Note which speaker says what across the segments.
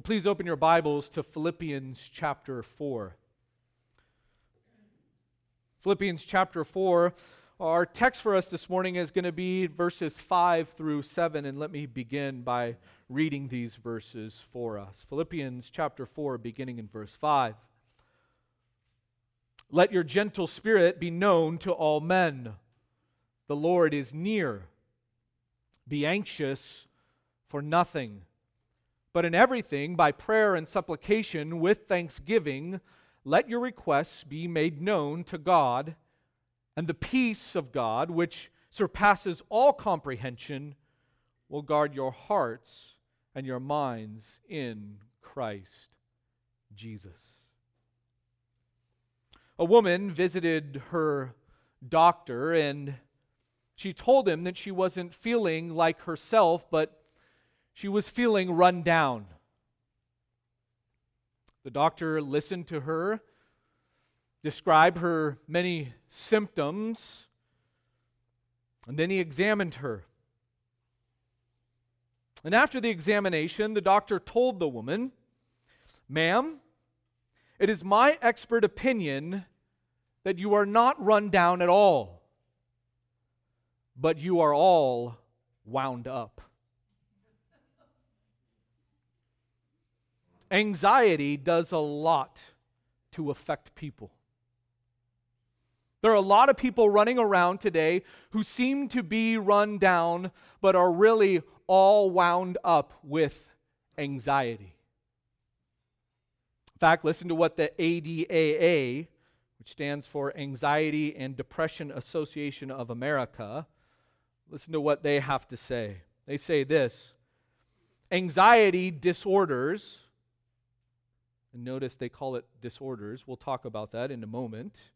Speaker 1: Well, please open your Bibles to Philippians chapter 4. Philippians chapter 4. Our text for us this morning is going to be verses 5 through 7, and let me begin by reading these verses for us. Philippians chapter 4, beginning in verse 5. Let your gentle spirit be known to all men. The Lord is near. Be anxious for nothing, but in everything, by prayer and supplication, with thanksgiving, let your requests be made known to God, and the peace of God, which surpasses all comprehension, will guard your hearts and your minds in Christ Jesus. A woman visited her doctor and she told him that she wasn't feeling like herself, but she was feeling run down. The doctor listened to her, described her many symptoms, and then he examined her. And after the examination, the doctor told the woman, Ma'am, it is my expert opinion that you are not run down at all, but you are all wound up. Anxiety does a lot to affect people. There are a lot of people running around today who seem to be run down, but are really all wound up with anxiety. In fact, listen to what the ADAA, which stands for Anxiety and Depression Association of America, listen to what they have to say. They say this Anxiety disorders and notice they call it disorders. We'll talk about that in a moment.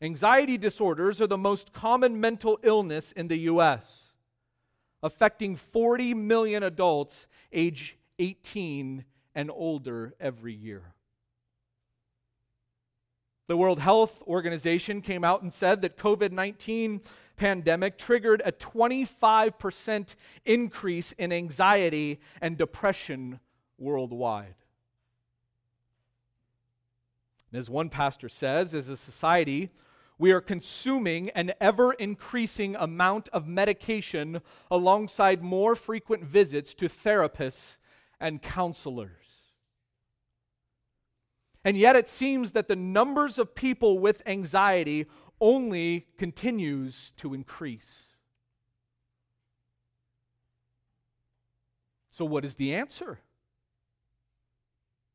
Speaker 1: Anxiety disorders are the most common mental illness in the U.S., affecting 40 million adults age 18 and older every year. The World Health Organization came out and said that COVID-19 pandemic triggered a 25% increase in anxiety and depression worldwide. And as one pastor says, as a society, we are consuming an ever increasing amount of medication alongside more frequent visits to therapists and counselors. And yet it seems that the numbers of people with anxiety only continues to increase. So what is the answer?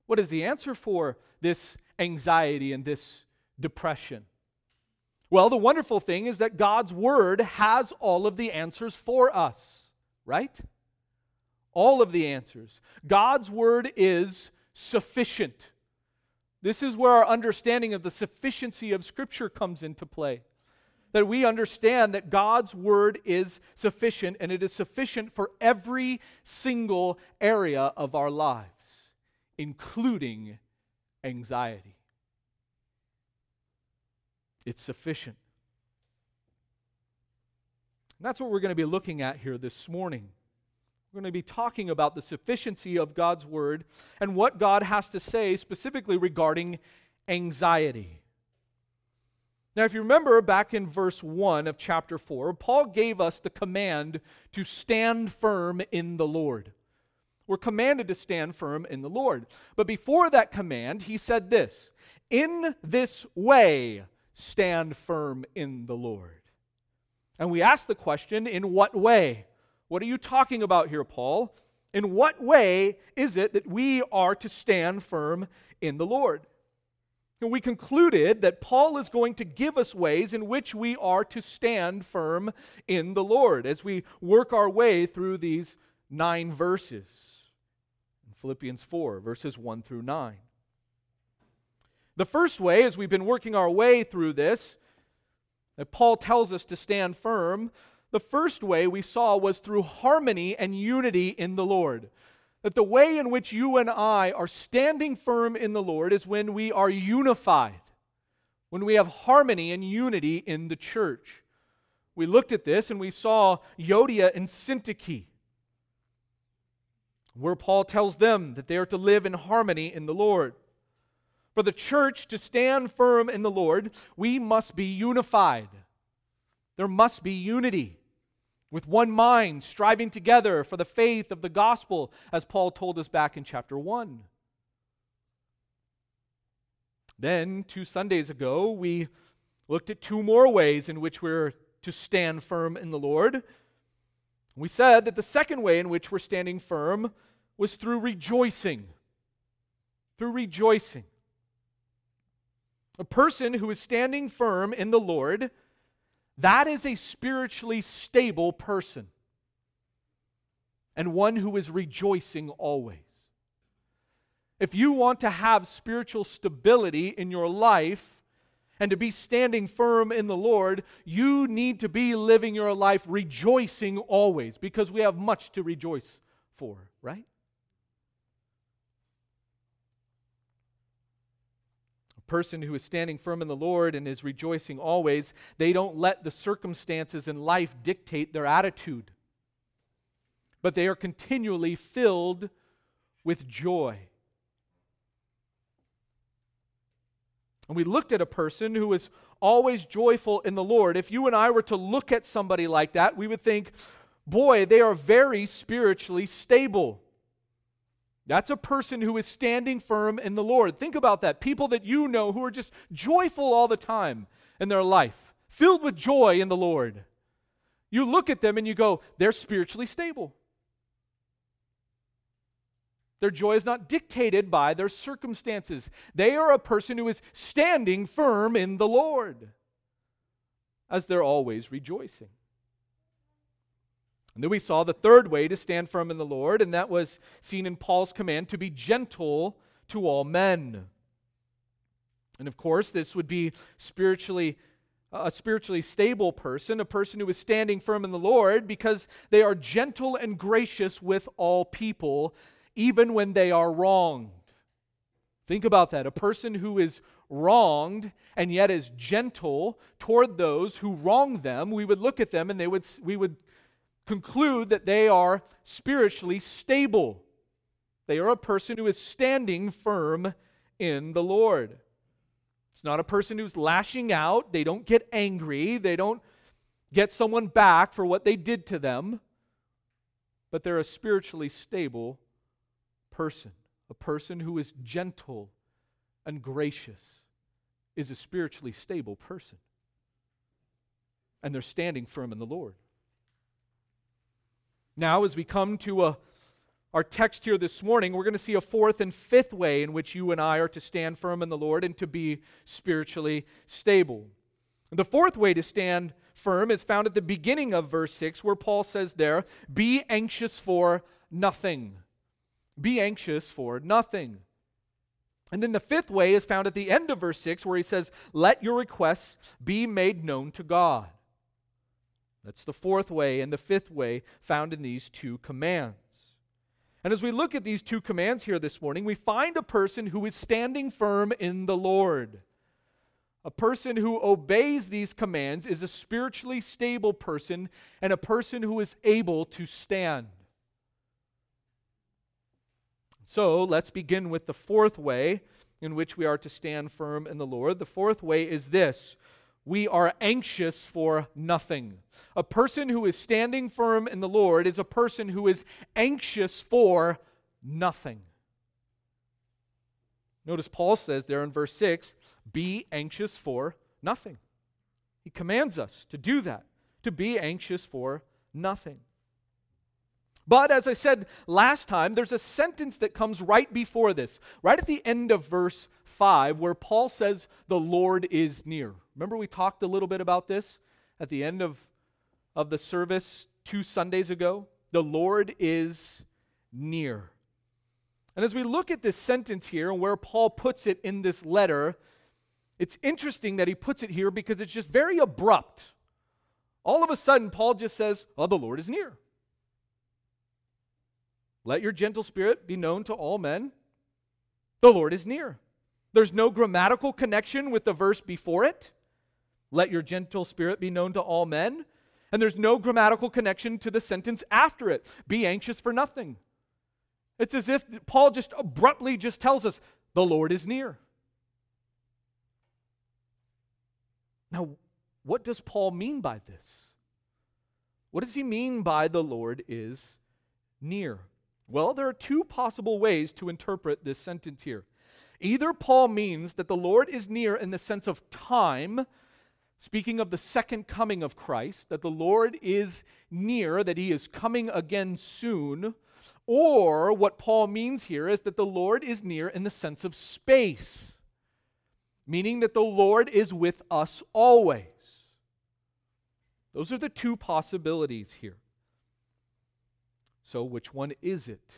Speaker 1: What is the answer for this anxiety and this depression? Well, the wonderful thing is that God's Word has all of the answers for us, right? All of the answers. God's Word is sufficient. This is where our understanding of the sufficiency of Scripture comes into play. That we understand that God's Word is sufficient and it is sufficient for every single area of our lives, including anxiety. It's sufficient. And that's what we're going to be looking at here this morning. We're going to be talking about the sufficiency of God's Word and what God has to say specifically regarding anxiety. Now, if you remember back in verse 1 of chapter 4, Paul gave us the command to stand firm in the Lord. We're commanded to stand firm in the Lord. But before that command, he said this In this way, stand firm in the Lord. And we ask the question in what way? What are you talking about here, Paul? In what way is it that we are to stand firm in the Lord? And we concluded that Paul is going to give us ways in which we are to stand firm in the Lord as we work our way through these nine verses. Philippians 4, verses 1 through 9. The first way, as we've been working our way through this, that Paul tells us to stand firm, the first way we saw was through harmony and unity in the Lord. That the way in which you and I are standing firm in the Lord is when we are unified, when we have harmony and unity in the church. We looked at this and we saw Euodia and Syntyche. Where Paul tells them that they are to live in harmony in the Lord. For the church to stand firm in the Lord, we must be unified. There must be unity with one mind, striving together for the faith of the gospel, as Paul told us back in chapter 1. Then, two Sundays ago, we looked at two more ways in which we're to stand firm in the Lord. We said that the second way in which we're standing firm was through rejoicing. Through rejoicing. A person who is standing firm in the Lord, that is a spiritually stable person and one who is rejoicing always. If you want to have spiritual stability in your life and to be standing firm in the Lord, you need to be living your life rejoicing always because we have much to rejoice for, right? A person who is standing firm in the Lord and is rejoicing always, they don't let the circumstances in life dictate their attitude, but they are continually filled with joy. And we looked at a person who was always joyful in the Lord. If you and I were to look at somebody like that, we would think, boy, they are very spiritually stable. That's a person who is standing firm in the Lord. Think about that. People that you know who are just joyful all the time in their life, filled with joy in the Lord. You look at them and you go, they're spiritually stable. Their joy is not dictated by their circumstances. They are a person who is standing firm in the Lord, as they're always rejoicing. And then we saw the third way to stand firm in the Lord, and that was seen in Paul's command to be gentle to all men. And of course, this would be spiritually a spiritually stable person, a person who is standing firm in the Lord because they are gentle and gracious with all people even when they are wronged. Think about that. A person who is wronged and yet is gentle toward those who wrong them, we would look at them and they would, we would conclude that they are spiritually stable. They are a person who is standing firm in the Lord. It's not a person who's lashing out. They don't get angry. They don't get someone back for what they did to them. But they're a spiritually stable person, a person who is gentle and gracious, is a spiritually stable person. And they're standing firm in the Lord. Now, as we come to a, our text here this morning, we're going to see a fourth and fifth way in which you and I are to stand firm in the Lord and to be spiritually stable. The fourth way to stand firm is found at the beginning of verse 6, where Paul says there, Be anxious for nothing. Be anxious for nothing. And then the fifth way is found at the end of verse 6, where he says, Let your requests be made known to God. That's the fourth way and the fifth way found in these two commands. And as we look at these two commands here this morning, we find a person who is standing firm in the Lord. A person who obeys these commands is a spiritually stable person and a person who is able to stand. So let's begin with the fourth way in which we are to stand firm in the Lord. The fourth way is this we are anxious for nothing. A person who is standing firm in the Lord is a person who is anxious for nothing. Notice Paul says there in verse 6 be anxious for nothing. He commands us to do that, to be anxious for nothing. But as I said last time, there's a sentence that comes right before this, right at the end of verse 5, where Paul says, The Lord is near. Remember, we talked a little bit about this at the end of, of the service two Sundays ago? The Lord is near. And as we look at this sentence here and where Paul puts it in this letter, it's interesting that he puts it here because it's just very abrupt. All of a sudden, Paul just says, Oh, the Lord is near. Let your gentle spirit be known to all men. The Lord is near. There's no grammatical connection with the verse before it. Let your gentle spirit be known to all men. And there's no grammatical connection to the sentence after it. Be anxious for nothing. It's as if Paul just abruptly just tells us, the Lord is near. Now, what does Paul mean by this? What does he mean by the Lord is near? Well, there are two possible ways to interpret this sentence here. Either Paul means that the Lord is near in the sense of time, speaking of the second coming of Christ, that the Lord is near, that he is coming again soon, or what Paul means here is that the Lord is near in the sense of space, meaning that the Lord is with us always. Those are the two possibilities here. So, which one is it?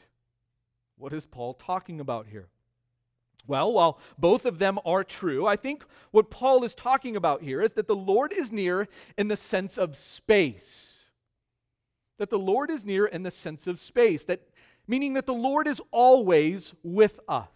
Speaker 1: What is Paul talking about here? Well, while both of them are true, I think what Paul is talking about here is that the Lord is near in the sense of space. That the Lord is near in the sense of space, that meaning that the Lord is always with us.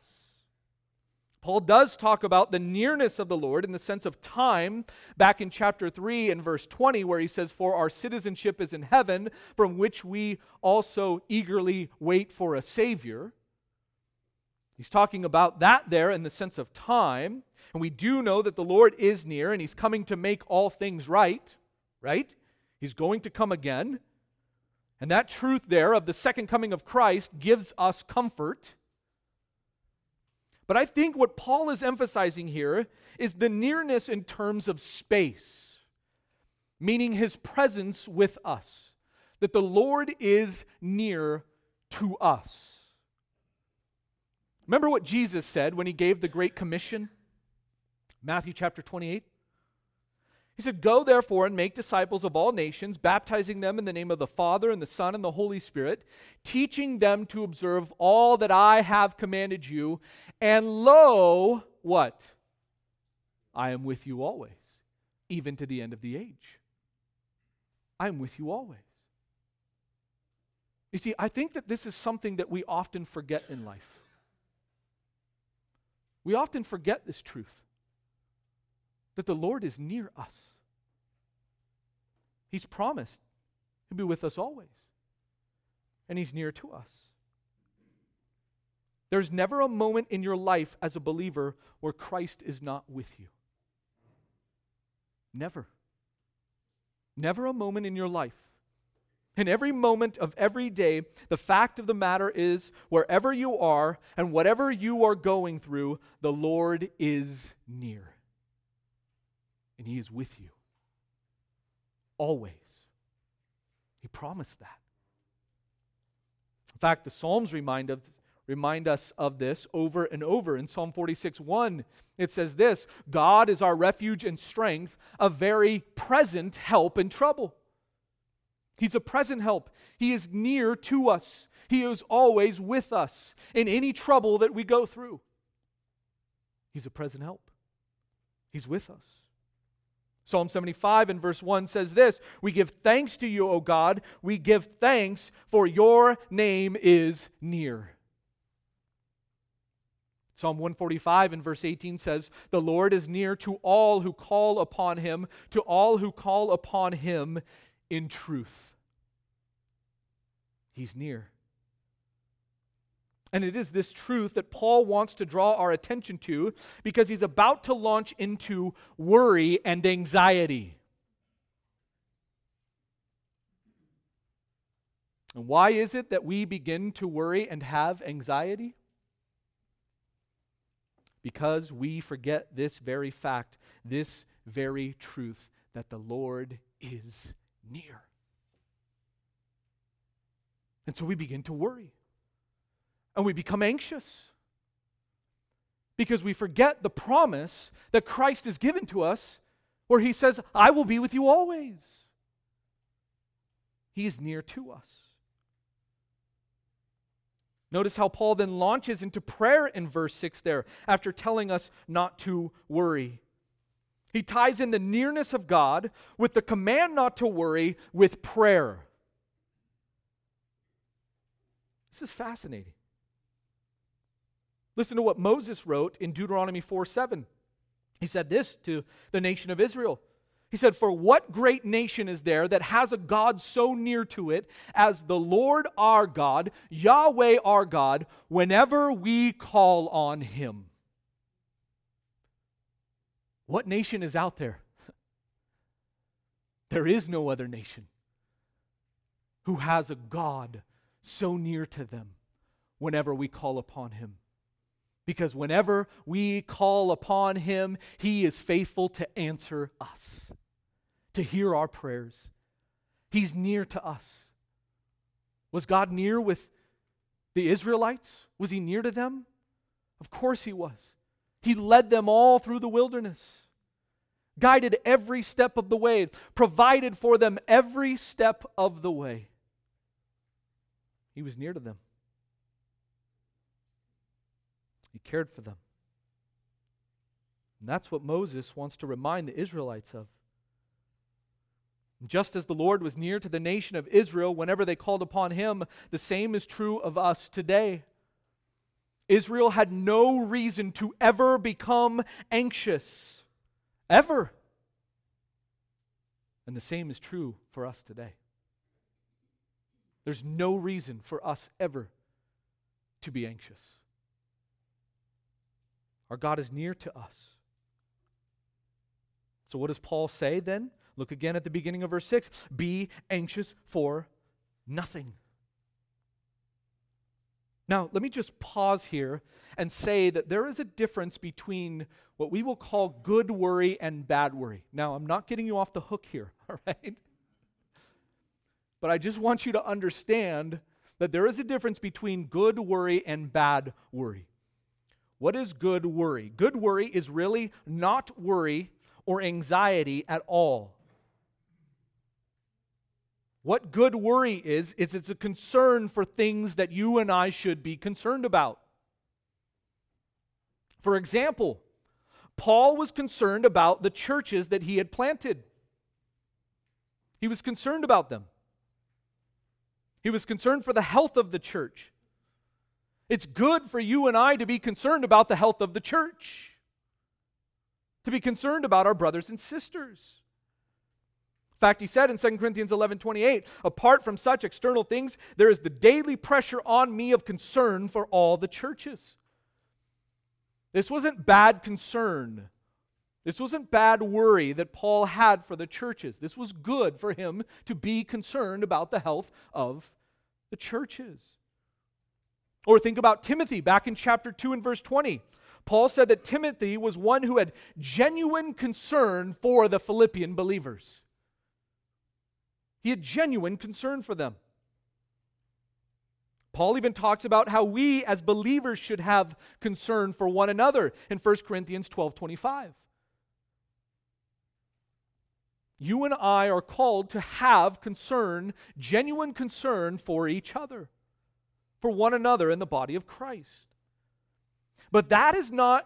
Speaker 1: Paul does talk about the nearness of the Lord in the sense of time back in chapter 3 and verse 20, where he says, For our citizenship is in heaven, from which we also eagerly wait for a Savior. He's talking about that there in the sense of time. And we do know that the Lord is near and he's coming to make all things right, right? He's going to come again. And that truth there of the second coming of Christ gives us comfort. But I think what Paul is emphasizing here is the nearness in terms of space, meaning his presence with us, that the Lord is near to us. Remember what Jesus said when he gave the Great Commission? Matthew chapter 28. He said, Go therefore and make disciples of all nations, baptizing them in the name of the Father and the Son and the Holy Spirit, teaching them to observe all that I have commanded you. And lo, what? I am with you always, even to the end of the age. I am with you always. You see, I think that this is something that we often forget in life. We often forget this truth that the Lord is near us. He's promised He'll be with us always, and He's near to us. There's never a moment in your life as a believer where Christ is not with you. Never. Never a moment in your life. In every moment of every day, the fact of the matter is wherever you are and whatever you are going through, the Lord is near. And He is with you. Always. He promised that. In fact, the Psalms remind, of, remind us of this over and over. In Psalm 46 1, it says this God is our refuge and strength, a very present help in trouble. He's a present help. He is near to us. He is always with us in any trouble that we go through. He's a present help. He's with us. Psalm 75 and verse 1 says this We give thanks to you, O God. We give thanks, for your name is near. Psalm 145 and verse 18 says, The Lord is near to all who call upon him, to all who call upon him in truth. He's near. And it is this truth that Paul wants to draw our attention to because he's about to launch into worry and anxiety. And why is it that we begin to worry and have anxiety? Because we forget this very fact, this very truth that the Lord is near. And so we begin to worry. And we become anxious. Because we forget the promise that Christ has given to us, where he says, I will be with you always. He is near to us. Notice how Paul then launches into prayer in verse 6 there after telling us not to worry. He ties in the nearness of God with the command not to worry with prayer. This is fascinating. Listen to what Moses wrote in Deuteronomy 4 7. He said this to the nation of Israel. He said, For what great nation is there that has a God so near to it as the Lord our God, Yahweh our God, whenever we call on him? What nation is out there? There is no other nation who has a God so near to them whenever we call upon him. Because whenever we call upon him, he is faithful to answer us, to hear our prayers. He's near to us. Was God near with the Israelites? Was he near to them? Of course he was. He led them all through the wilderness, guided every step of the way, provided for them every step of the way. He was near to them. He cared for them. And that's what Moses wants to remind the Israelites of. Just as the Lord was near to the nation of Israel whenever they called upon him, the same is true of us today. Israel had no reason to ever become anxious. Ever. And the same is true for us today. There's no reason for us ever to be anxious. Our God is near to us. So, what does Paul say then? Look again at the beginning of verse 6 Be anxious for nothing. Now, let me just pause here and say that there is a difference between what we will call good worry and bad worry. Now, I'm not getting you off the hook here, all right? But I just want you to understand that there is a difference between good worry and bad worry. What is good worry? Good worry is really not worry or anxiety at all. What good worry is, is it's a concern for things that you and I should be concerned about. For example, Paul was concerned about the churches that he had planted. He was concerned about them. He was concerned for the health of the church. It's good for you and I to be concerned about the health of the church, to be concerned about our brothers and sisters. In fact, he said in 2 Corinthians 11 28, apart from such external things, there is the daily pressure on me of concern for all the churches. This wasn't bad concern. This wasn't bad worry that Paul had for the churches. This was good for him to be concerned about the health of the churches. Or think about Timothy back in chapter 2 and verse 20. Paul said that Timothy was one who had genuine concern for the Philippian believers. He had genuine concern for them. Paul even talks about how we as believers should have concern for one another in 1 Corinthians 12 25. You and I are called to have concern, genuine concern for each other for one another in the body of Christ. But that is not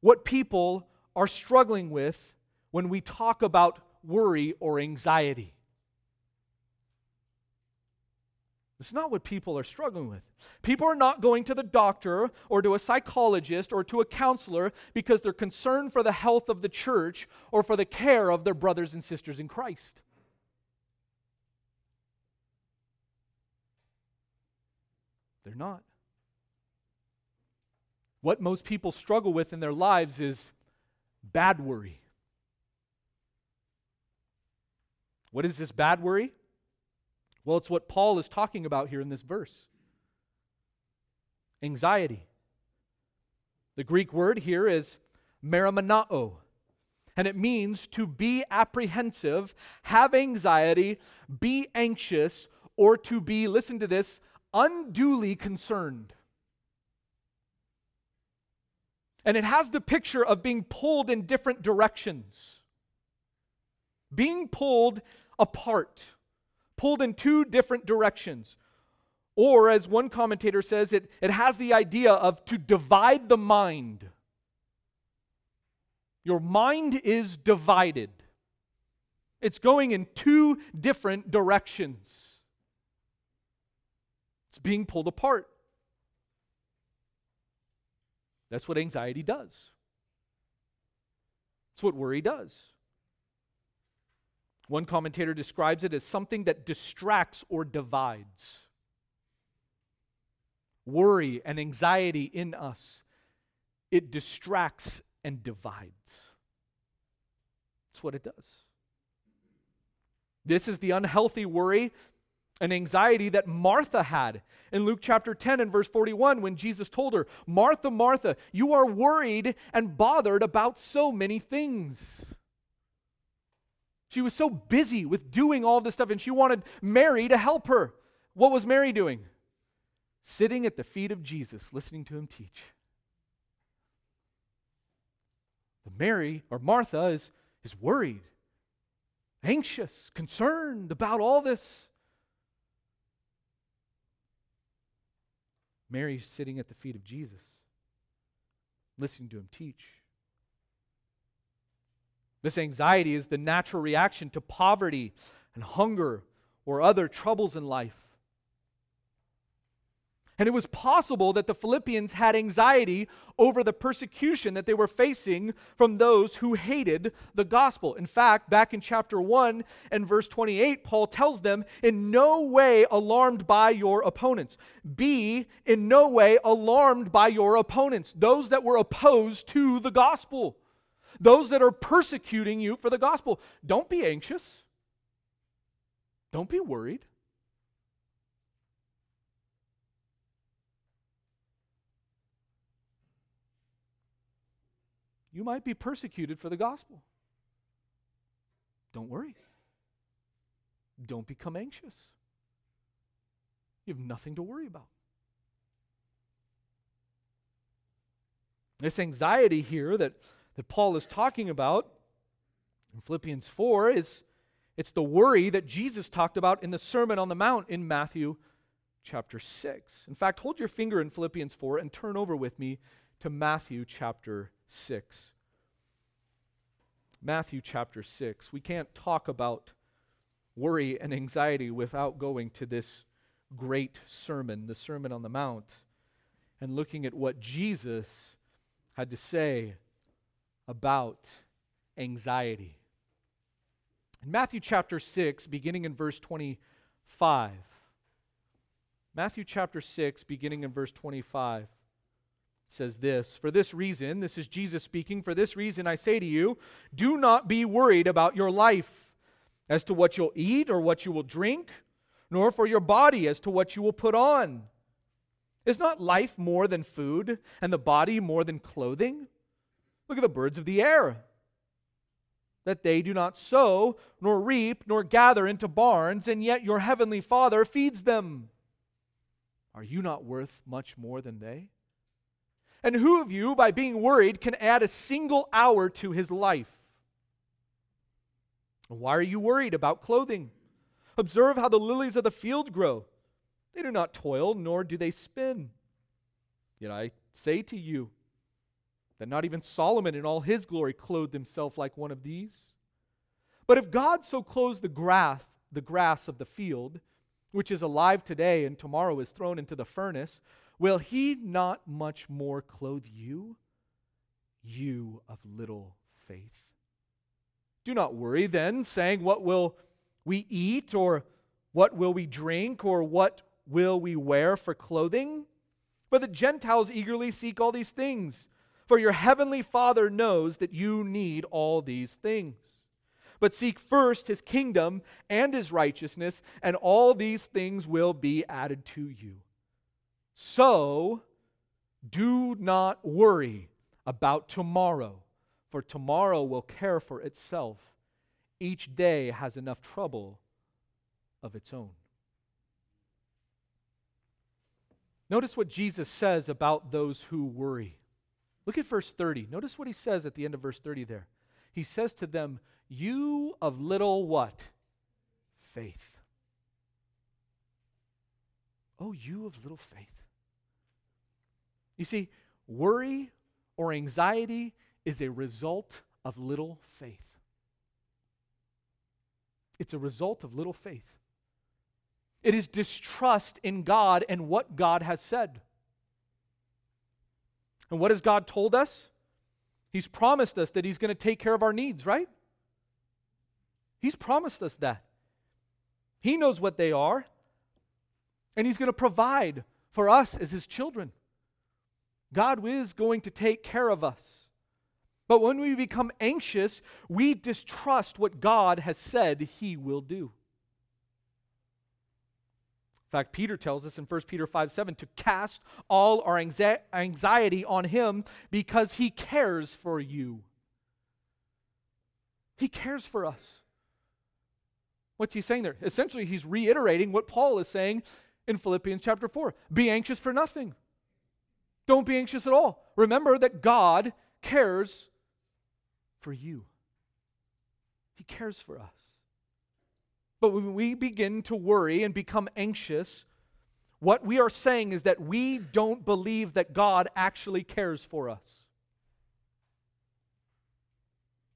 Speaker 1: what people are struggling with when we talk about worry or anxiety. It's not what people are struggling with. People are not going to the doctor or to a psychologist or to a counselor because they're concerned for the health of the church or for the care of their brothers and sisters in Christ. They're not. What most people struggle with in their lives is bad worry. What is this bad worry? Well, it's what Paul is talking about here in this verse anxiety. The Greek word here is marimonao, and it means to be apprehensive, have anxiety, be anxious, or to be, listen to this, unduly concerned. And it has the picture of being pulled in different directions, being pulled apart, pulled in two different directions. Or, as one commentator says, it, it has the idea of to divide the mind. Your mind is divided, it's going in two different directions. It's being pulled apart. That's what anxiety does. That's what worry does. One commentator describes it as something that distracts or divides. Worry and anxiety in us, it distracts and divides. That's what it does. This is the unhealthy worry and anxiety that Martha had in Luke chapter 10 and verse 41 when Jesus told her, Martha, Martha, you are worried and bothered about so many things. She was so busy with doing all this stuff and she wanted Mary to help her. What was Mary doing? Sitting at the feet of Jesus, listening to him teach. But Mary or Martha is, is worried, anxious, concerned about all this. Mary's sitting at the feet of Jesus, listening to him teach. This anxiety is the natural reaction to poverty and hunger or other troubles in life. And it was possible that the Philippians had anxiety over the persecution that they were facing from those who hated the gospel. In fact, back in chapter 1 and verse 28, Paul tells them, In no way alarmed by your opponents. Be in no way alarmed by your opponents, those that were opposed to the gospel, those that are persecuting you for the gospel. Don't be anxious, don't be worried. You might be persecuted for the gospel. Don't worry. Don't become anxious. You have nothing to worry about. This anxiety here that, that Paul is talking about in Philippians 4 is it's the worry that Jesus talked about in the Sermon on the Mount in Matthew chapter 6. In fact, hold your finger in Philippians 4 and turn over with me to Matthew chapter 6. Matthew chapter 6. We can't talk about worry and anxiety without going to this great sermon, the Sermon on the Mount, and looking at what Jesus had to say about anxiety. In Matthew chapter 6, beginning in verse 25, Matthew chapter 6, beginning in verse 25 says this For this reason, this is Jesus speaking, for this reason I say to you, do not be worried about your life as to what you'll eat or what you will drink, nor for your body as to what you will put on. Is not life more than food, and the body more than clothing? Look at the birds of the air, that they do not sow, nor reap, nor gather into barns, and yet your heavenly Father feeds them. Are you not worth much more than they? And who of you, by being worried, can add a single hour to his life? Why are you worried about clothing? Observe how the lilies of the field grow. They do not toil, nor do they spin. Yet I say to you that not even Solomon in all his glory clothed himself like one of these. But if God so clothes the grass, the grass of the field, which is alive today and tomorrow is thrown into the furnace, Will he not much more clothe you, you of little faith? Do not worry then, saying, What will we eat, or what will we drink, or what will we wear for clothing? For the Gentiles eagerly seek all these things, for your heavenly Father knows that you need all these things. But seek first his kingdom and his righteousness, and all these things will be added to you. So do not worry about tomorrow, for tomorrow will care for itself. Each day has enough trouble of its own. Notice what Jesus says about those who worry. Look at verse 30. Notice what he says at the end of verse 30 there. He says to them, You of little what? Faith. Oh, you of little faith. You see, worry or anxiety is a result of little faith. It's a result of little faith. It is distrust in God and what God has said. And what has God told us? He's promised us that He's going to take care of our needs, right? He's promised us that. He knows what they are, and He's going to provide for us as His children. God is going to take care of us. But when we become anxious, we distrust what God has said He will do. In fact, Peter tells us in 1 Peter 5 7 to cast all our anxiety on him because he cares for you. He cares for us. What's he saying there? Essentially, he's reiterating what Paul is saying in Philippians chapter 4 Be anxious for nothing. Don't be anxious at all. Remember that God cares for you, He cares for us. But when we begin to worry and become anxious, what we are saying is that we don't believe that God actually cares for us.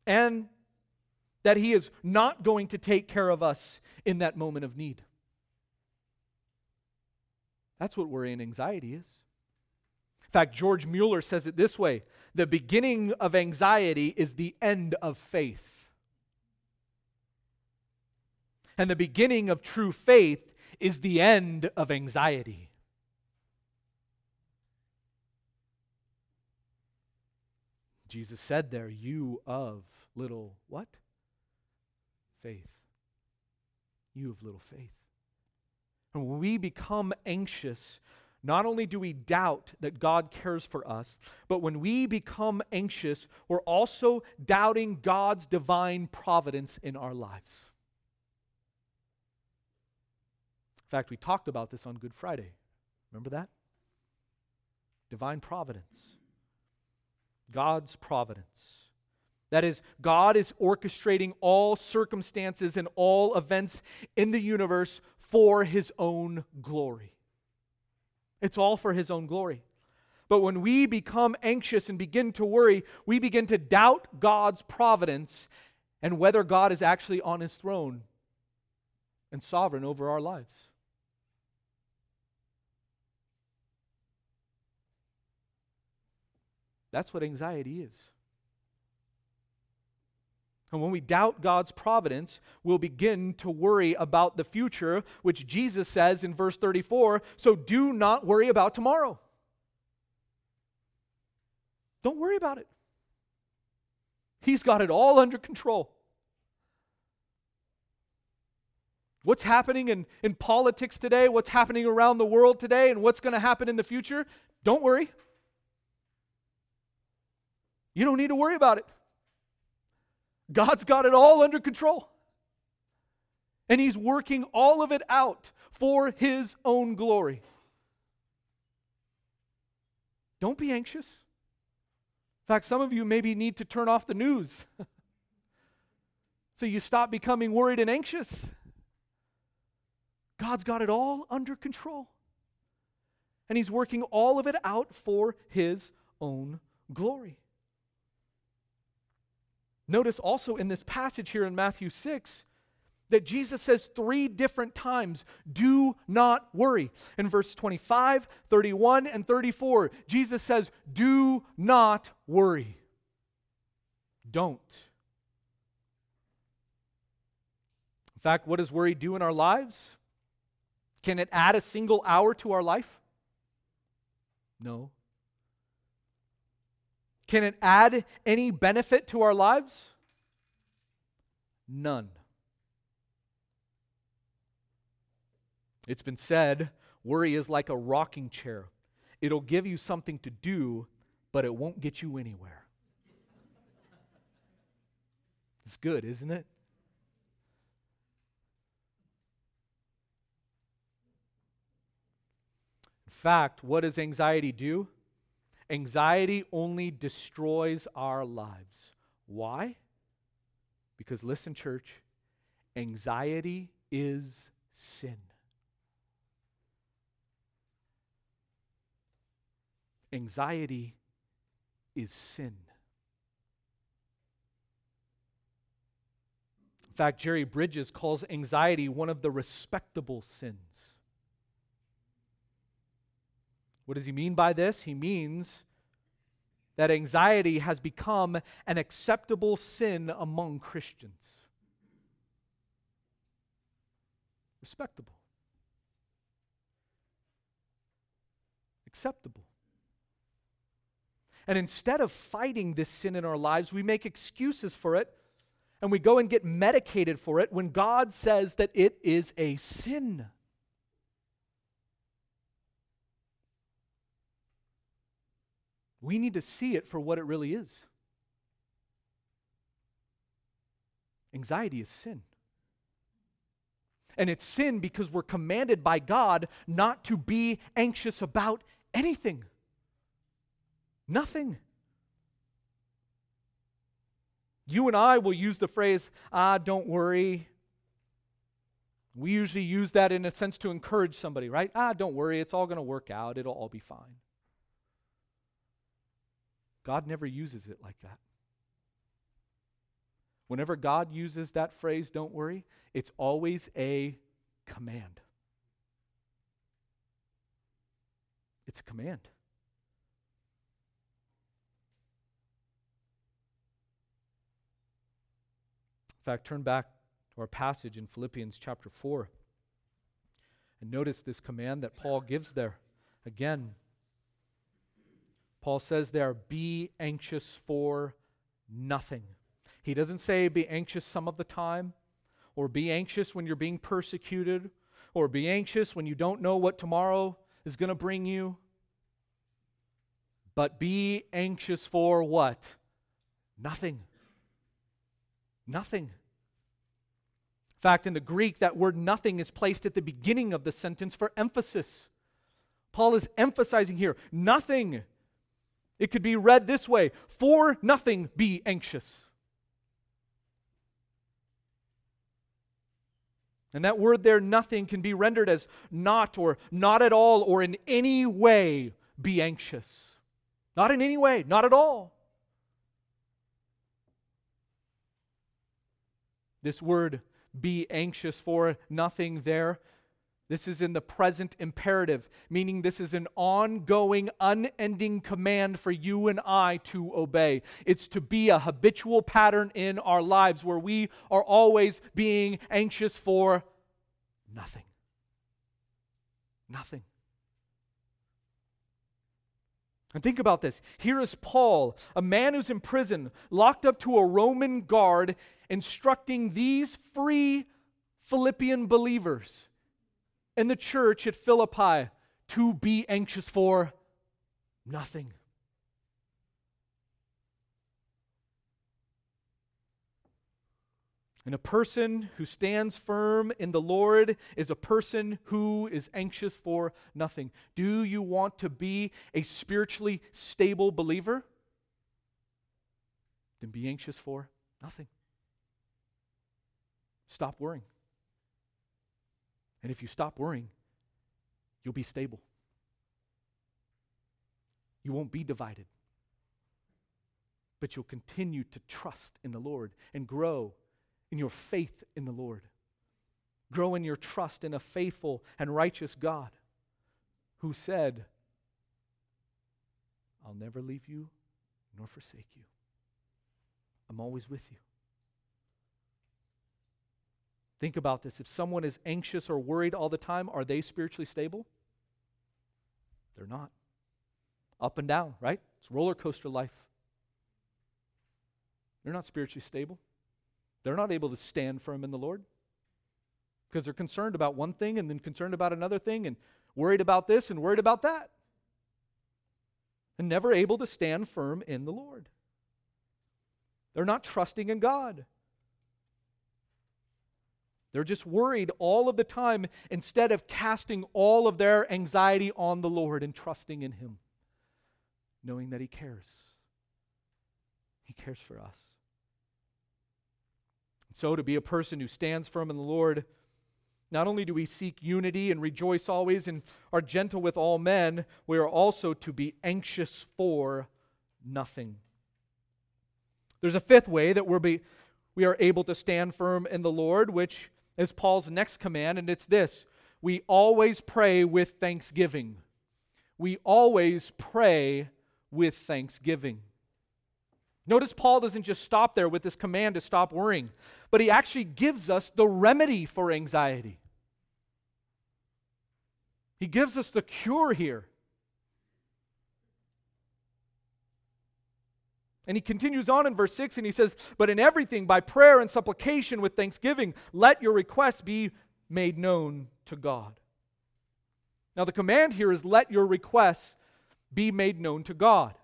Speaker 1: And that He is not going to take care of us in that moment of need. That's what worry and anxiety is. In fact, George Mueller says it this way the beginning of anxiety is the end of faith. And the beginning of true faith is the end of anxiety. Jesus said there, You of little what? Faith. You of little faith. And when we become anxious, not only do we doubt that God cares for us, but when we become anxious, we're also doubting God's divine providence in our lives. In fact, we talked about this on Good Friday. Remember that? Divine providence. God's providence. That is, God is orchestrating all circumstances and all events in the universe for His own glory. It's all for His own glory. But when we become anxious and begin to worry, we begin to doubt God's providence and whether God is actually on His throne and sovereign over our lives. That's what anxiety is. And when we doubt God's providence, we'll begin to worry about the future, which Jesus says in verse 34 so do not worry about tomorrow. Don't worry about it. He's got it all under control. What's happening in, in politics today, what's happening around the world today, and what's going to happen in the future, don't worry. You don't need to worry about it. God's got it all under control. And He's working all of it out for His own glory. Don't be anxious. In fact, some of you maybe need to turn off the news so you stop becoming worried and anxious. God's got it all under control. And He's working all of it out for His own glory. Notice also in this passage here in Matthew 6 that Jesus says three different times, do not worry. In verse 25, 31, and 34, Jesus says, do not worry. Don't. In fact, what does worry do in our lives? Can it add a single hour to our life? No. Can it add any benefit to our lives? None. It's been said worry is like a rocking chair. It'll give you something to do, but it won't get you anywhere. It's good, isn't it? In fact, what does anxiety do? Anxiety only destroys our lives. Why? Because listen, church, anxiety is sin. Anxiety is sin. In fact, Jerry Bridges calls anxiety one of the respectable sins. What does he mean by this? He means that anxiety has become an acceptable sin among Christians. respectable, acceptable. And instead of fighting this sin in our lives, we make excuses for it and we go and get medicated for it when God says that it is a sin. We need to see it for what it really is. Anxiety is sin. And it's sin because we're commanded by God not to be anxious about anything. Nothing. You and I will use the phrase, ah, don't worry. We usually use that in a sense to encourage somebody, right? Ah, don't worry, it's all going to work out, it'll all be fine. God never uses it like that. Whenever God uses that phrase, don't worry, it's always a command. It's a command. In fact, turn back to our passage in Philippians chapter 4 and notice this command that Paul gives there. Again, Paul says there, be anxious for nothing. He doesn't say be anxious some of the time, or be anxious when you're being persecuted, or be anxious when you don't know what tomorrow is going to bring you. But be anxious for what? Nothing. Nothing. In fact, in the Greek, that word nothing is placed at the beginning of the sentence for emphasis. Paul is emphasizing here nothing. It could be read this way For nothing be anxious. And that word there, nothing, can be rendered as not or not at all or in any way be anxious. Not in any way, not at all. This word, be anxious for nothing there. This is in the present imperative, meaning this is an ongoing, unending command for you and I to obey. It's to be a habitual pattern in our lives where we are always being anxious for nothing. Nothing. And think about this. Here is Paul, a man who's in prison, locked up to a Roman guard, instructing these free Philippian believers in the church at Philippi to be anxious for nothing. And a person who stands firm in the Lord is a person who is anxious for nothing. Do you want to be a spiritually stable believer? Then be anxious for nothing. Stop worrying. And if you stop worrying, you'll be stable. You won't be divided. But you'll continue to trust in the Lord and grow in your faith in the Lord. Grow in your trust in a faithful and righteous God who said, I'll never leave you nor forsake you. I'm always with you. Think about this. If someone is anxious or worried all the time, are they spiritually stable? They're not. Up and down, right? It's roller coaster life. They're not spiritually stable. They're not able to stand firm in the Lord because they're concerned about one thing and then concerned about another thing and worried about this and worried about that. And never able to stand firm in the Lord. They're not trusting in God. They're just worried all of the time instead of casting all of their anxiety on the Lord and trusting in Him, knowing that He cares. He cares for us. And So, to be a person who stands firm in the Lord, not only do we seek unity and rejoice always and are gentle with all men, we are also to be anxious for nothing. There's a fifth way that we're be, we are able to stand firm in the Lord, which is Paul's next command, and it's this we always pray with thanksgiving. We always pray with thanksgiving. Notice Paul doesn't just stop there with this command to stop worrying, but he actually gives us the remedy for anxiety. He gives us the cure here. And he continues on in verse 6 and he says, But in everything, by prayer and supplication with thanksgiving, let your requests be made known to God. Now, the command here is let your requests be made known to God.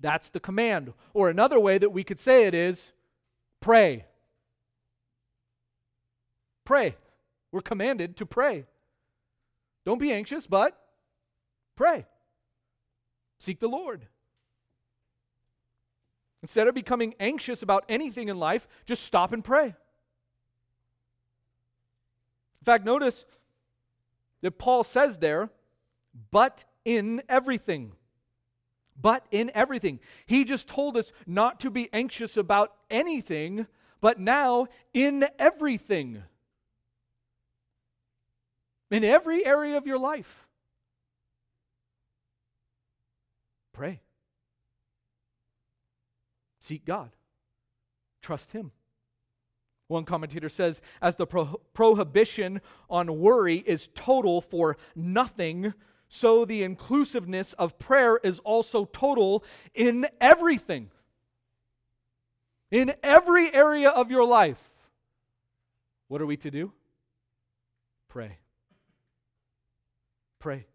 Speaker 1: That's the command. Or another way that we could say it is pray. Pray. We're commanded to pray. Don't be anxious, but pray. Seek the Lord. Instead of becoming anxious about anything in life, just stop and pray. In fact, notice that Paul says there, but in everything. But in everything. He just told us not to be anxious about anything, but now in everything. In every area of your life. Pray. Seek God. Trust Him. One commentator says, as the pro- prohibition on worry is total for nothing, so the inclusiveness of prayer is also total in everything. In every area of your life. What are we to do? Pray. Pray.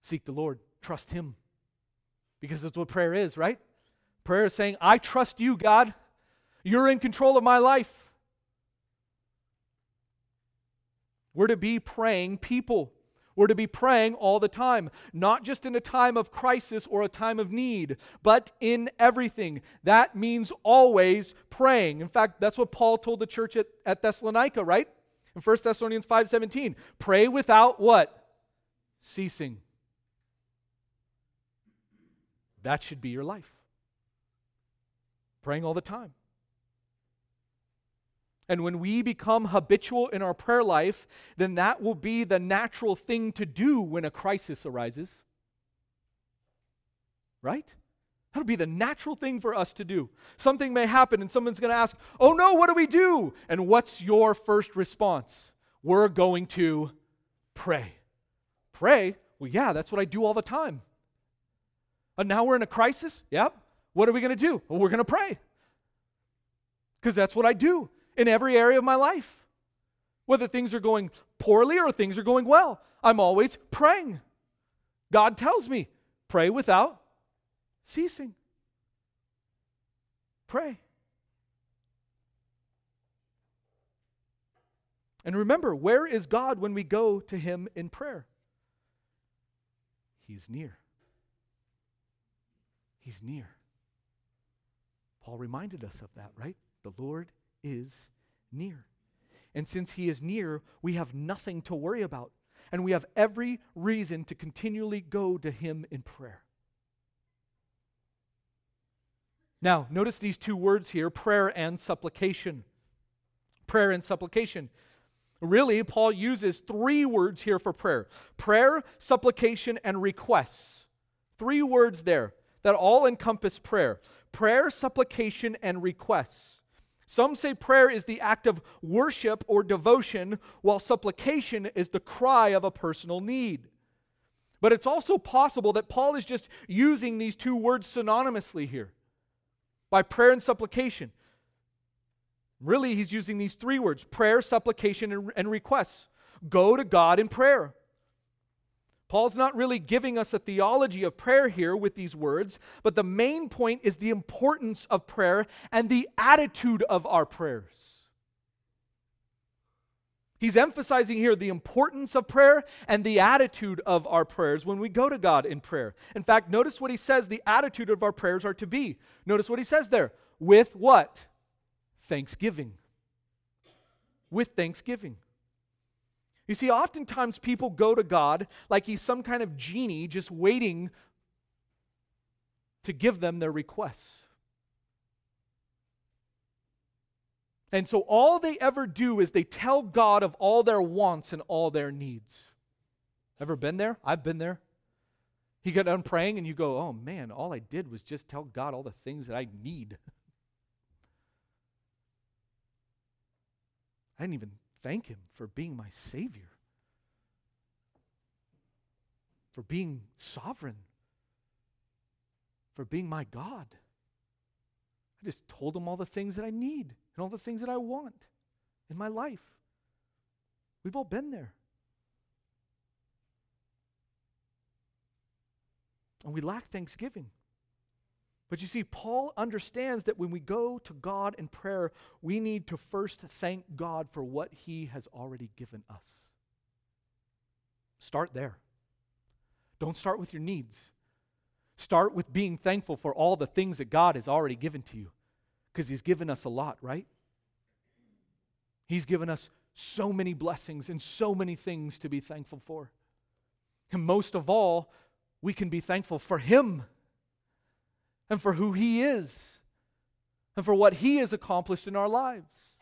Speaker 1: Seek the Lord. Trust Him. Because that's what prayer is, right? Prayer is saying, I trust you, God. You're in control of my life. We're to be praying people. We're to be praying all the time, not just in a time of crisis or a time of need, but in everything. That means always praying. In fact, that's what Paul told the church at, at Thessalonica, right? In 1 Thessalonians 5:17. Pray without what? Ceasing. That should be your life. Praying all the time. And when we become habitual in our prayer life, then that will be the natural thing to do when a crisis arises. Right? That'll be the natural thing for us to do. Something may happen and someone's going to ask, Oh no, what do we do? And what's your first response? We're going to pray. Pray? Well, yeah, that's what I do all the time. And now we're in a crisis? Yep. What are we going to do? Well, we're going to pray. Because that's what I do in every area of my life. Whether things are going poorly or things are going well, I'm always praying. God tells me, pray without ceasing. Pray. And remember, where is God when we go to Him in prayer? He's near. He's near. Paul reminded us of that, right? The Lord is near. And since he is near, we have nothing to worry about. And we have every reason to continually go to him in prayer. Now, notice these two words here prayer and supplication. Prayer and supplication. Really, Paul uses three words here for prayer prayer, supplication, and requests. Three words there that all encompass prayer prayer, supplication, and requests. Some say prayer is the act of worship or devotion, while supplication is the cry of a personal need. But it's also possible that Paul is just using these two words synonymously here by prayer and supplication. Really, he's using these three words prayer, supplication, and, requests. Go to God in prayer. Paul's not really giving us a theology of prayer here with these words, but the main point is the importance of prayer and the attitude of our prayers. He's emphasizing here the importance of prayer and the attitude of our prayers when we go to God in prayer. In fact, notice what he says the attitude of our prayers are to be. Notice what he says there. With what? Thanksgiving. With thanksgiving. You see, oftentimes people go to God like he's some kind of genie just waiting to give them their requests. And so all they ever do is they tell God of all their wants and all their needs. Ever been there? I've been there. You get done praying and you go, oh man, all I did was just tell God all the things that I need. I didn't even thank Him for being my Savior. for being sovereign, for being my God. I just told him all the things that I need and all the things that I want in my life. We've all been there. And we lack thanksgiving. But you see, Paul understands that when we go to God in prayer, we need to first thank God for what he has already given us. Start there. Don't start with your needs. Start with being thankful for all the things that God has already given to you because he's given us a lot, right? He's given us so many blessings and so many things to be thankful for. And most of all, we can be thankful for him and for who He is and for what He has accomplished in our lives.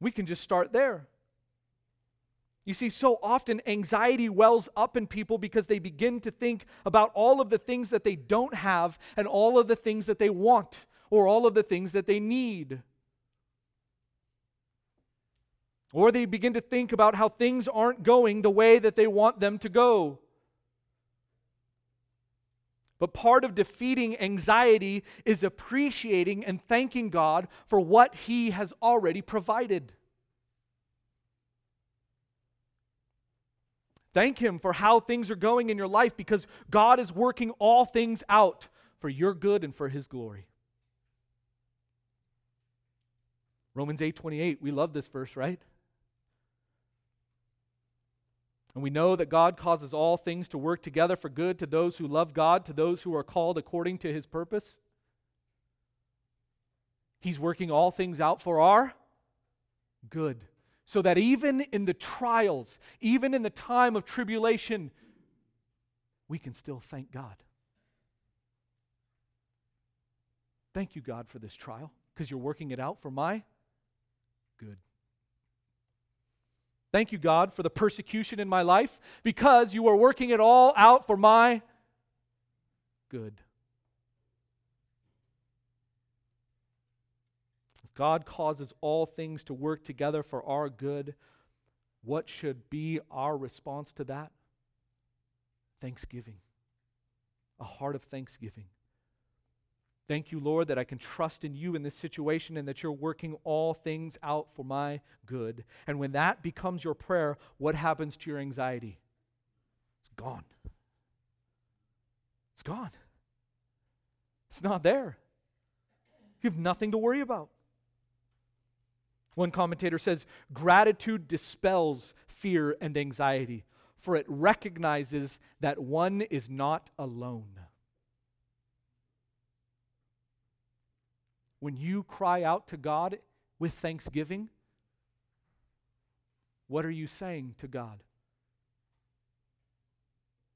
Speaker 1: We can just start there. You see, so often anxiety wells up in people because they begin to think about all of the things that they don't have and all of the things that they want or all of the things that they need. Or they begin to think about how things aren't going the way that they want them to go. But part of defeating anxiety is appreciating and thanking God for what He has already provided. Thank Him for how things are going in your life because God is working all things out for your good and for His glory. Romans 8 28, we love this verse, right? And we know that God causes all things to work together for good to those who love God, to those who are called according to his purpose. He's working all things out for our good. So that even in the trials, even in the time of tribulation, we can still thank God. Thank you, God, for this trial, because you're working it out for my good. Thank you, God, for the persecution in my life because you are working it all out for my good. If God causes all things to work together for our good, what should be our response to that? Thanksgiving. A heart of thanksgiving. Thank you, Lord, that I can trust in you in this situation and that you're working all things out for my good. And when that becomes your prayer, what happens to your anxiety? It's gone. It's gone. It's not there. You have nothing to worry about. One commentator says gratitude dispels fear and anxiety, for it recognizes that one is not alone. When you cry out to God with thanksgiving, what are you saying to God?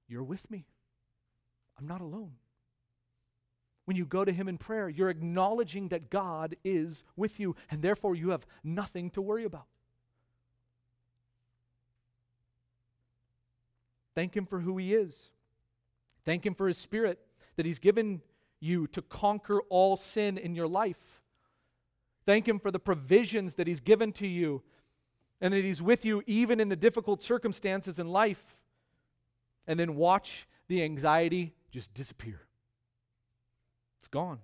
Speaker 1: You're with me. I'm not alone. When you go to Him in prayer, you're acknowledging that God is with you, and therefore you have nothing to worry about. Thank Him for who He is. Thank Him for His Spirit that He's given you to conquer all sin in your life. Thank Him for the provisions that He's given to you and that He's with you even in the difficult circumstances in life. And then watch the anxiety just disappear. It's gone.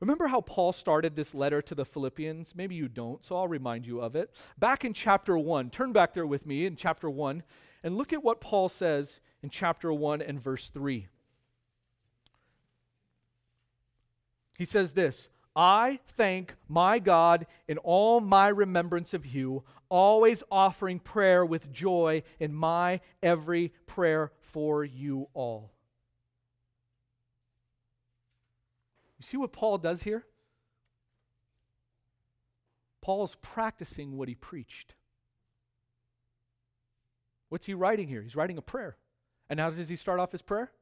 Speaker 1: Remember how Paul started this letter to the Philippians? Maybe you don't, so I'll remind you of it. Back in chapter 1, turn back there with me in chapter 1 and look at what Paul says in chapter 1 and verse 3. He says this I thank my God in all my remembrance of you, always offering prayer with joy in my every prayer for you all. You see what Paul does here? Paul is practicing what he preached. What's he writing here? He's writing a prayer. And how does he start off his prayer?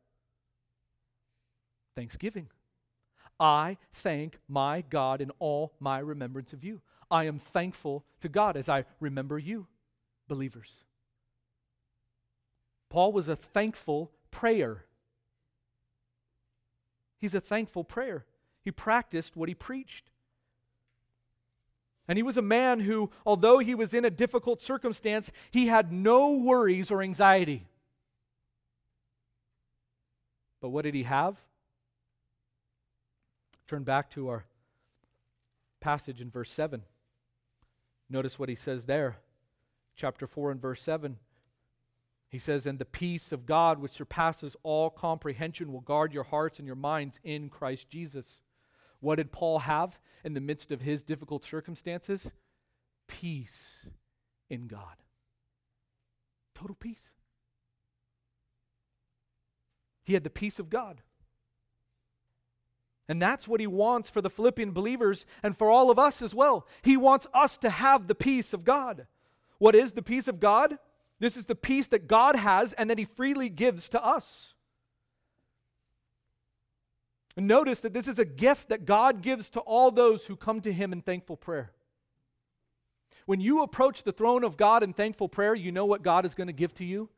Speaker 1: Thanksgiving. I thank my God in all my remembrance of you. I am thankful to God as I remember you, believers. Paul was a thankful prayer. He's a thankful prayer. He practiced what he preached. And he was a man who, although he was in a difficult circumstance, he had no worries or anxiety. But what did he have? Turn back to our passage in verse 7. Notice what he says there. Chapter 4 and verse 7. He says, And the peace of God, which surpasses all comprehension, will guard your hearts and your minds in Christ Jesus. What did Paul have in the midst of his difficult circumstances? Peace in God. Total peace. He had the peace of God. And that's what he wants for the Philippian believers and for all of us as well. He wants us to have the peace of God. What is the peace of God? This is the peace that God has and that he freely gives to us. Notice that this is a gift that God gives to all those who come to him in thankful prayer. When you approach the throne of God in thankful prayer, you know what God is going to give to you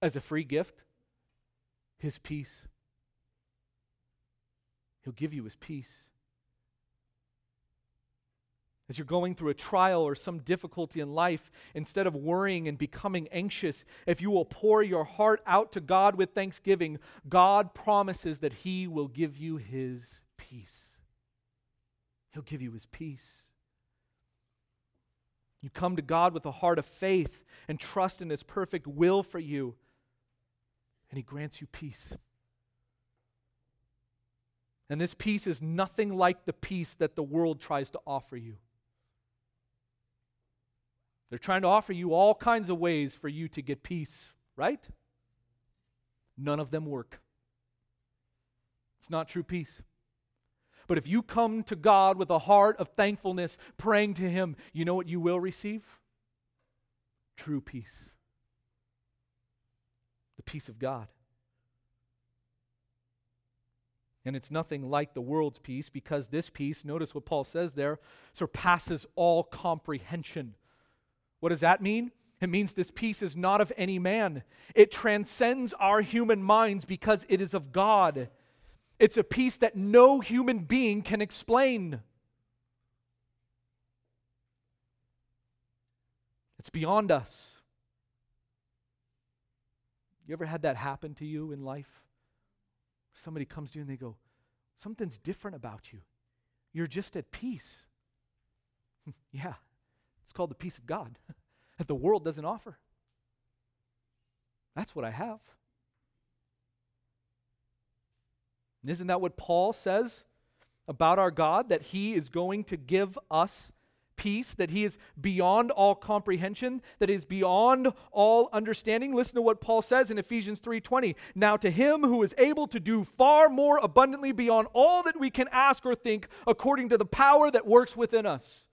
Speaker 1: as a free gift? His peace. He'll give you his peace. As you're going through a trial or some difficulty in life, instead of worrying and becoming anxious, if you will pour your heart out to God with thanksgiving, God promises that He will give you His peace. He'll give you His peace. You come to God with a heart of faith and trust in His perfect will for you, and He grants you peace. And this peace is nothing like the peace that the world tries to offer you. They're trying to offer you all kinds of ways for you to get peace, right? None of them work. It's not true peace. But if you come to God with a heart of thankfulness, praying to Him, you know what you will receive? True peace. The peace of God. And it's nothing like the world's peace because this peace, notice what Paul says there, surpasses all comprehension. What does that mean? It means this peace is not of any man. It transcends our human minds because it is of God. It's a peace that no human being can explain. It's beyond us. You ever had that happen to you in life? Somebody comes to you and they go, Something's different about you. You're just at peace. yeah, it's called the peace of God that the world doesn't offer. That's what I have. And isn't that what Paul says about our God? That he is going to give us peace, that he is beyond all comprehension, that is beyond all understanding. Listen to what Paul says in Ephesians 3:20. Now to him who is able to do far more abundantly beyond all that we can ask or think according to the power that works within us.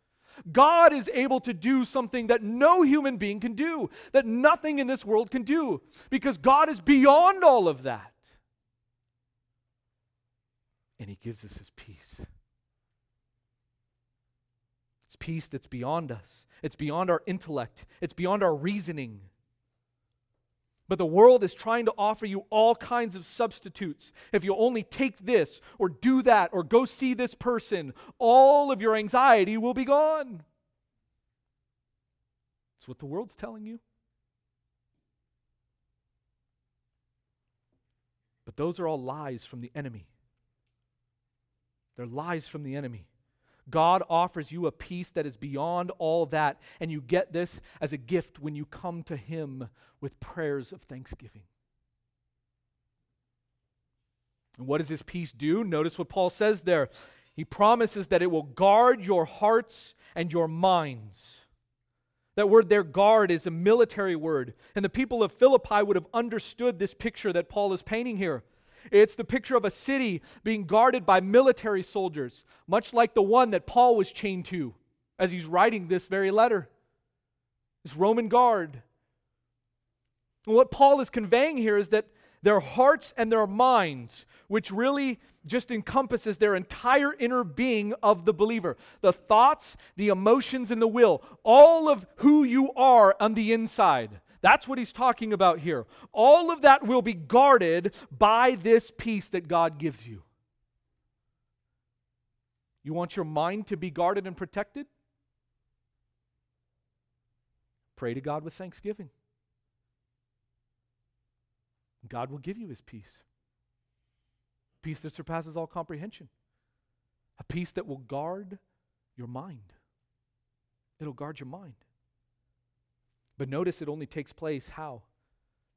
Speaker 1: God is able to do something that no human being can do, that nothing in this world can do, because God is beyond all of that. And He gives us His peace. It's peace that's beyond us, it's beyond our intellect, it's beyond our reasoning. But the world is trying to offer you all kinds of substitutes. If you only take this or do that or go see this person, all of your anxiety will be gone. That's what the world's telling you. But those are all lies from the enemy. They're lies from the enemy. God offers you a peace that is beyond all that, and you get this as a gift when you come to Him with prayers of thanksgiving. And what does this peace do? Notice what Paul says there. He promises that it will guard your hearts and your minds. That word there guard, is a military word. And the people of Philippi would have understood this picture that Paul is painting here. It's the picture of a city being guarded by military soldiers, much like the one that Paul was chained to as he's writing this very letter. This Roman guard. And what Paul is conveying here is that their hearts and their minds, which really just encompasses their entire inner being of the believer the thoughts, the emotions, and the will, all of who you are on the inside. That's what he's talking about here. All of that will be guarded by this peace that God gives you. You want your mind to be guarded and protected? Pray to God with thanksgiving. God will give you his peace. Peace that surpasses all comprehension. A peace that will guard your mind. It'll guard your mind. But notice it only takes place how?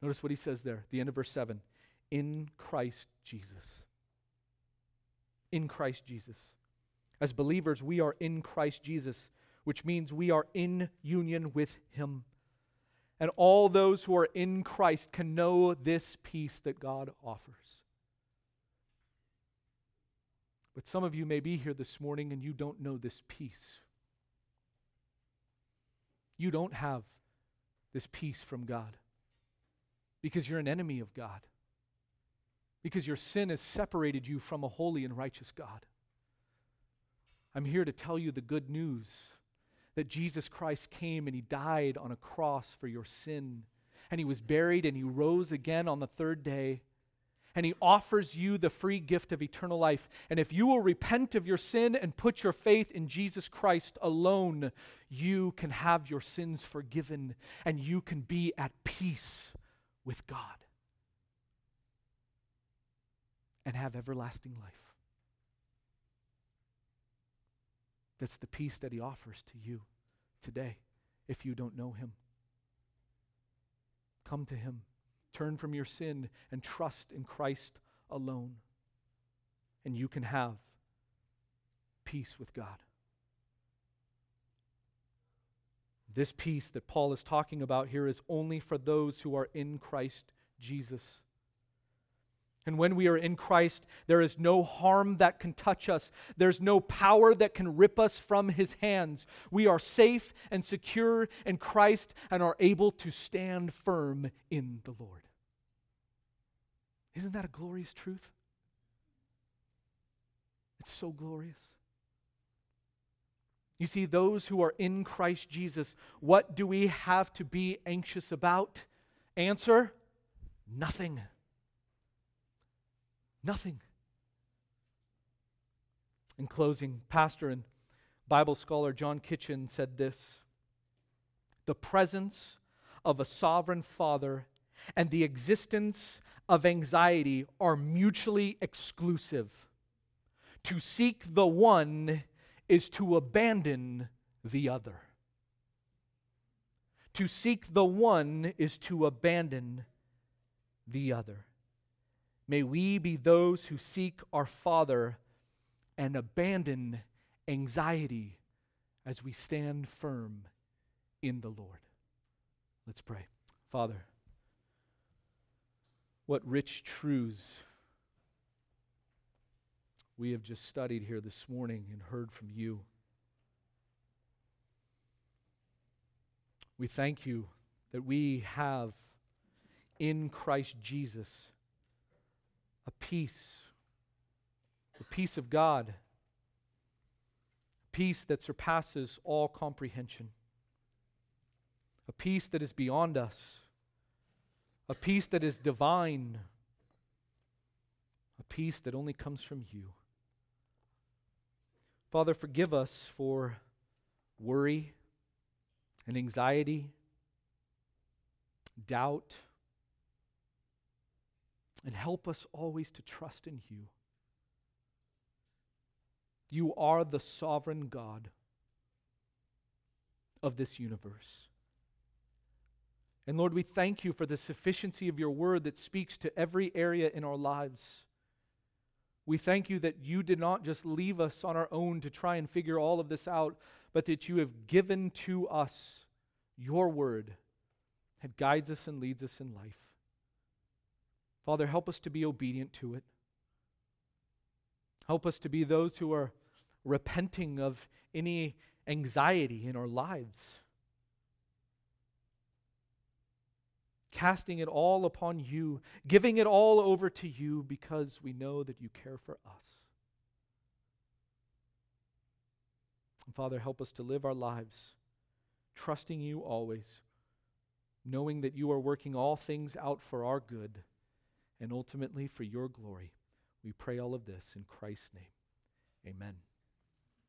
Speaker 1: Notice what he says there, the end of verse 7 in Christ Jesus. In Christ Jesus. As believers, we are in Christ Jesus, which means we are in union with him. And all those who are in Christ can know this peace that God offers. But some of you may be here this morning and you don't know this peace. You don't have this peace from God because you're an enemy of God, because your sin has separated you from a holy and righteous God. I'm here to tell you the good news that Jesus Christ came and he died on a cross for your sin. And he was buried and he rose again on the third day. And he offers you the free gift of eternal life. And if you will repent of your sin and put your faith in Jesus Christ alone, you can have your sins forgiven and you can be at peace with God and have everlasting life. That's the peace that He offers to you today if you don't know Him. Come to Him, turn from your sin, and trust in Christ alone. And you can have peace with God. This peace that Paul is talking about here is only for those who are in Christ Jesus. And when we are in Christ, there is no harm that can touch us. There's no power that can rip us from his hands. We are safe and secure in Christ and are able to stand firm in the Lord. Isn't that a glorious truth? It's so glorious. You see, those who are in Christ Jesus, what do we have to be anxious about? Answer nothing. Nothing. In closing, pastor and Bible scholar John Kitchen said this The presence of a sovereign father and the existence of anxiety are mutually exclusive. To seek the one is to abandon the other. To seek the one is to abandon the other. May we be those who seek our Father and abandon anxiety as we stand firm in the Lord. Let's pray. Father, what rich truths we have just studied here this morning and heard from you. We thank you that we have in Christ Jesus a peace, the peace of God, peace that surpasses all comprehension, a peace that is beyond us, a peace that is divine, a peace that only comes from you. Father, forgive us for worry and anxiety, doubt and help us always to trust in you. You are the sovereign God of this universe. And Lord, we thank you for the sufficiency of your word that speaks to every area in our lives. We thank you that you did not just leave us on our own to try and figure all of this out, but that you have given to us your word that guides us and leads us in life. Father, help us to be obedient to it. Help us to be those who are repenting of any anxiety in our lives. Casting it all upon you, giving it all over to you because we know that you care for us. Father, help us to live our lives trusting you always, knowing that you are working all things out for our good and ultimately for your glory. We pray all of this in Christ's name. Amen.